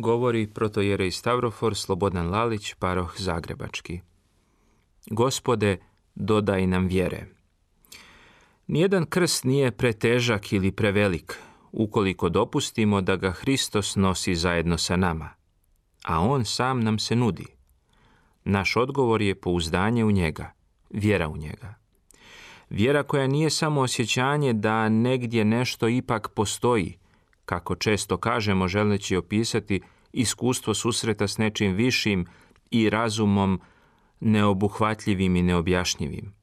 Govori protojerej Stavrofor Slobodan Lalić, paroh Zagrebački. Gospode, dodaj nam vjere. Nijedan krst nije pretežak ili prevelik, ukoliko dopustimo da ga Hristos nosi zajedno sa nama, a On sam nam se nudi. Naš odgovor je pouzdanje u njega, vjera u njega. Vjera koja nije samo osjećanje da negdje nešto ipak postoji, kako često kažemo želeći opisati iskustvo susreta s nečim višim i razumom neobuhvatljivim i neobjašnjivim.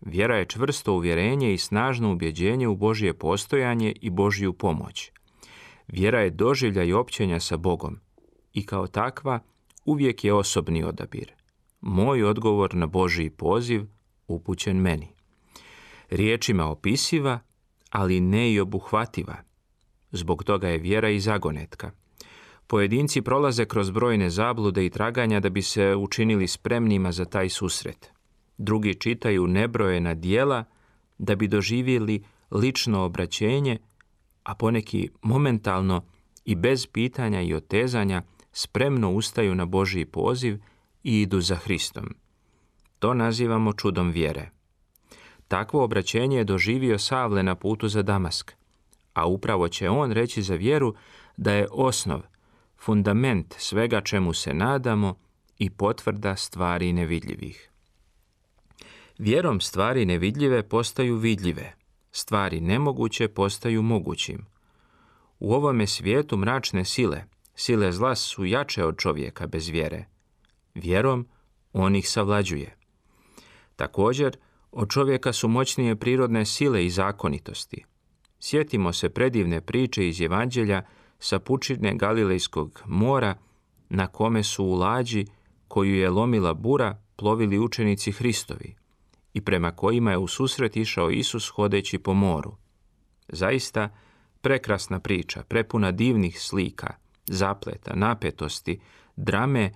Vjera je čvrsto uvjerenje i snažno ubjeđenje u Božje postojanje i Božju pomoć. Vjera je doživljaj općenja sa Bogom i kao takva uvijek je osobni odabir. Moj odgovor na Božji poziv upućen meni. Riječima opisiva, ali ne i obuhvativa. Zbog toga je vjera i zagonetka. Pojedinci prolaze kroz brojne zablude i traganja da bi se učinili spremnima za taj susret. Drugi čitaju nebrojena dijela da bi doživjeli lično obraćenje, a poneki momentalno i bez pitanja i otezanja spremno ustaju na Božji poziv i idu za Hristom. To nazivamo čudom vjere. Takvo obraćenje je doživio Savle na putu za Damask, a upravo će on reći za vjeru da je osnov, fundament svega čemu se nadamo i potvrda stvari nevidljivih. Vjerom stvari nevidljive postaju vidljive, stvari nemoguće postaju mogućim. U ovome svijetu mračne sile, sile zla su jače od čovjeka bez vjere. Vjerom on ih savlađuje. Također, od čovjeka su moćnije prirodne sile i zakonitosti. Sjetimo se predivne priče iz Evanđelja sa pučine Galilejskog mora na kome su u lađi koju je lomila bura plovili učenici Hristovi i prema kojima je u susret išao Isus hodeći po moru. Zaista prekrasna priča, prepuna divnih slika, zapleta, napetosti, drame,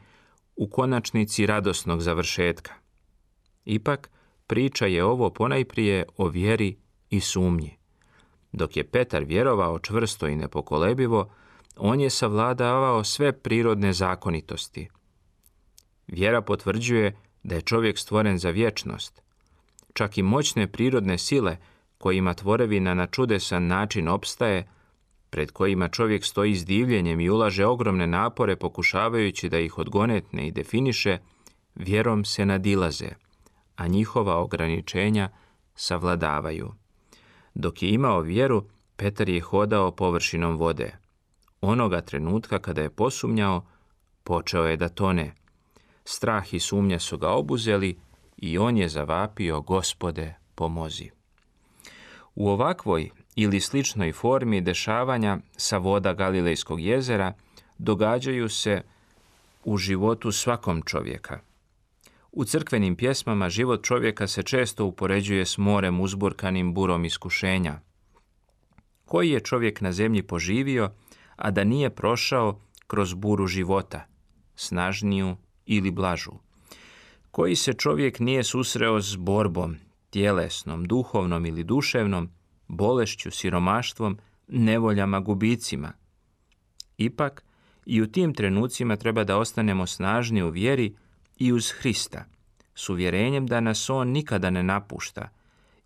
u konačnici radosnog završetka. Ipak, priča je ovo ponajprije o vjeri i sumnji. Dok je Petar vjerovao čvrsto i nepokolebivo, on je savladavao sve prirodne zakonitosti. Vjera potvrđuje da je čovjek stvoren za vječnost. Čak i moćne prirodne sile kojima tvorevina na čudesan način opstaje, pred kojima čovjek stoji s divljenjem i ulaže ogromne napore pokušavajući da ih odgonetne i definiše, vjerom se nadilaze, a njihova ograničenja savladavaju. Dok je imao vjeru, Petar je hodao površinom vode. Onoga trenutka kada je posumnjao, počeo je da tone. Strah i sumnja su ga obuzeli i on je zavapio, gospode, pomozi. U ovakvoj ili sličnoj formi dešavanja sa voda Galilejskog jezera događaju se u životu svakom čovjeka. U crkvenim pjesmama život čovjeka se često upoređuje s morem uzburkanim burom iskušenja. Koji je čovjek na zemlji poživio, a da nije prošao kroz buru života, snažniju ili blažu? Koji se čovjek nije susreo s borbom, tjelesnom, duhovnom ili duševnom, bolešću, siromaštvom, nevoljama, gubicima? Ipak, i u tim trenucima treba da ostanemo snažni u vjeri i uz Hrista, s uvjerenjem da nas On nikada ne napušta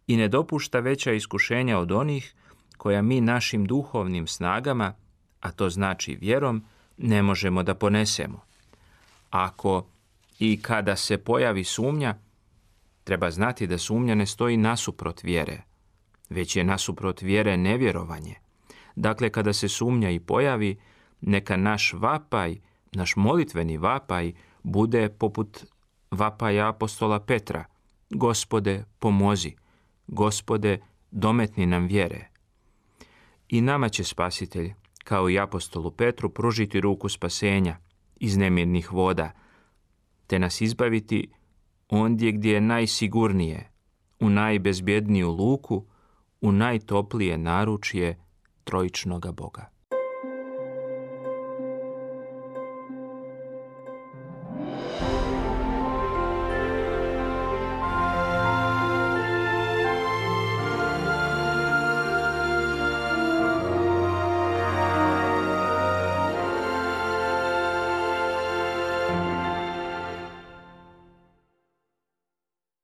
i ne dopušta veća iskušenja od onih koja mi našim duhovnim snagama, a to znači vjerom, ne možemo da ponesemo. Ako i kada se pojavi sumnja, treba znati da sumnja ne stoji nasuprot vjere, već je nasuprot vjere nevjerovanje. Dakle, kada se sumnja i pojavi, neka naš vapaj, naš molitveni vapaj, bude poput vapaja apostola Petra. Gospode, pomozi. Gospode, dometni nam vjere. I nama će spasitelj kao i apostolu Petru, pružiti ruku spasenja iz nemirnih voda, te nas izbaviti ondje gdje je najsigurnije, u najbezbjedniju luku, u najtoplije naručje trojičnoga Boga.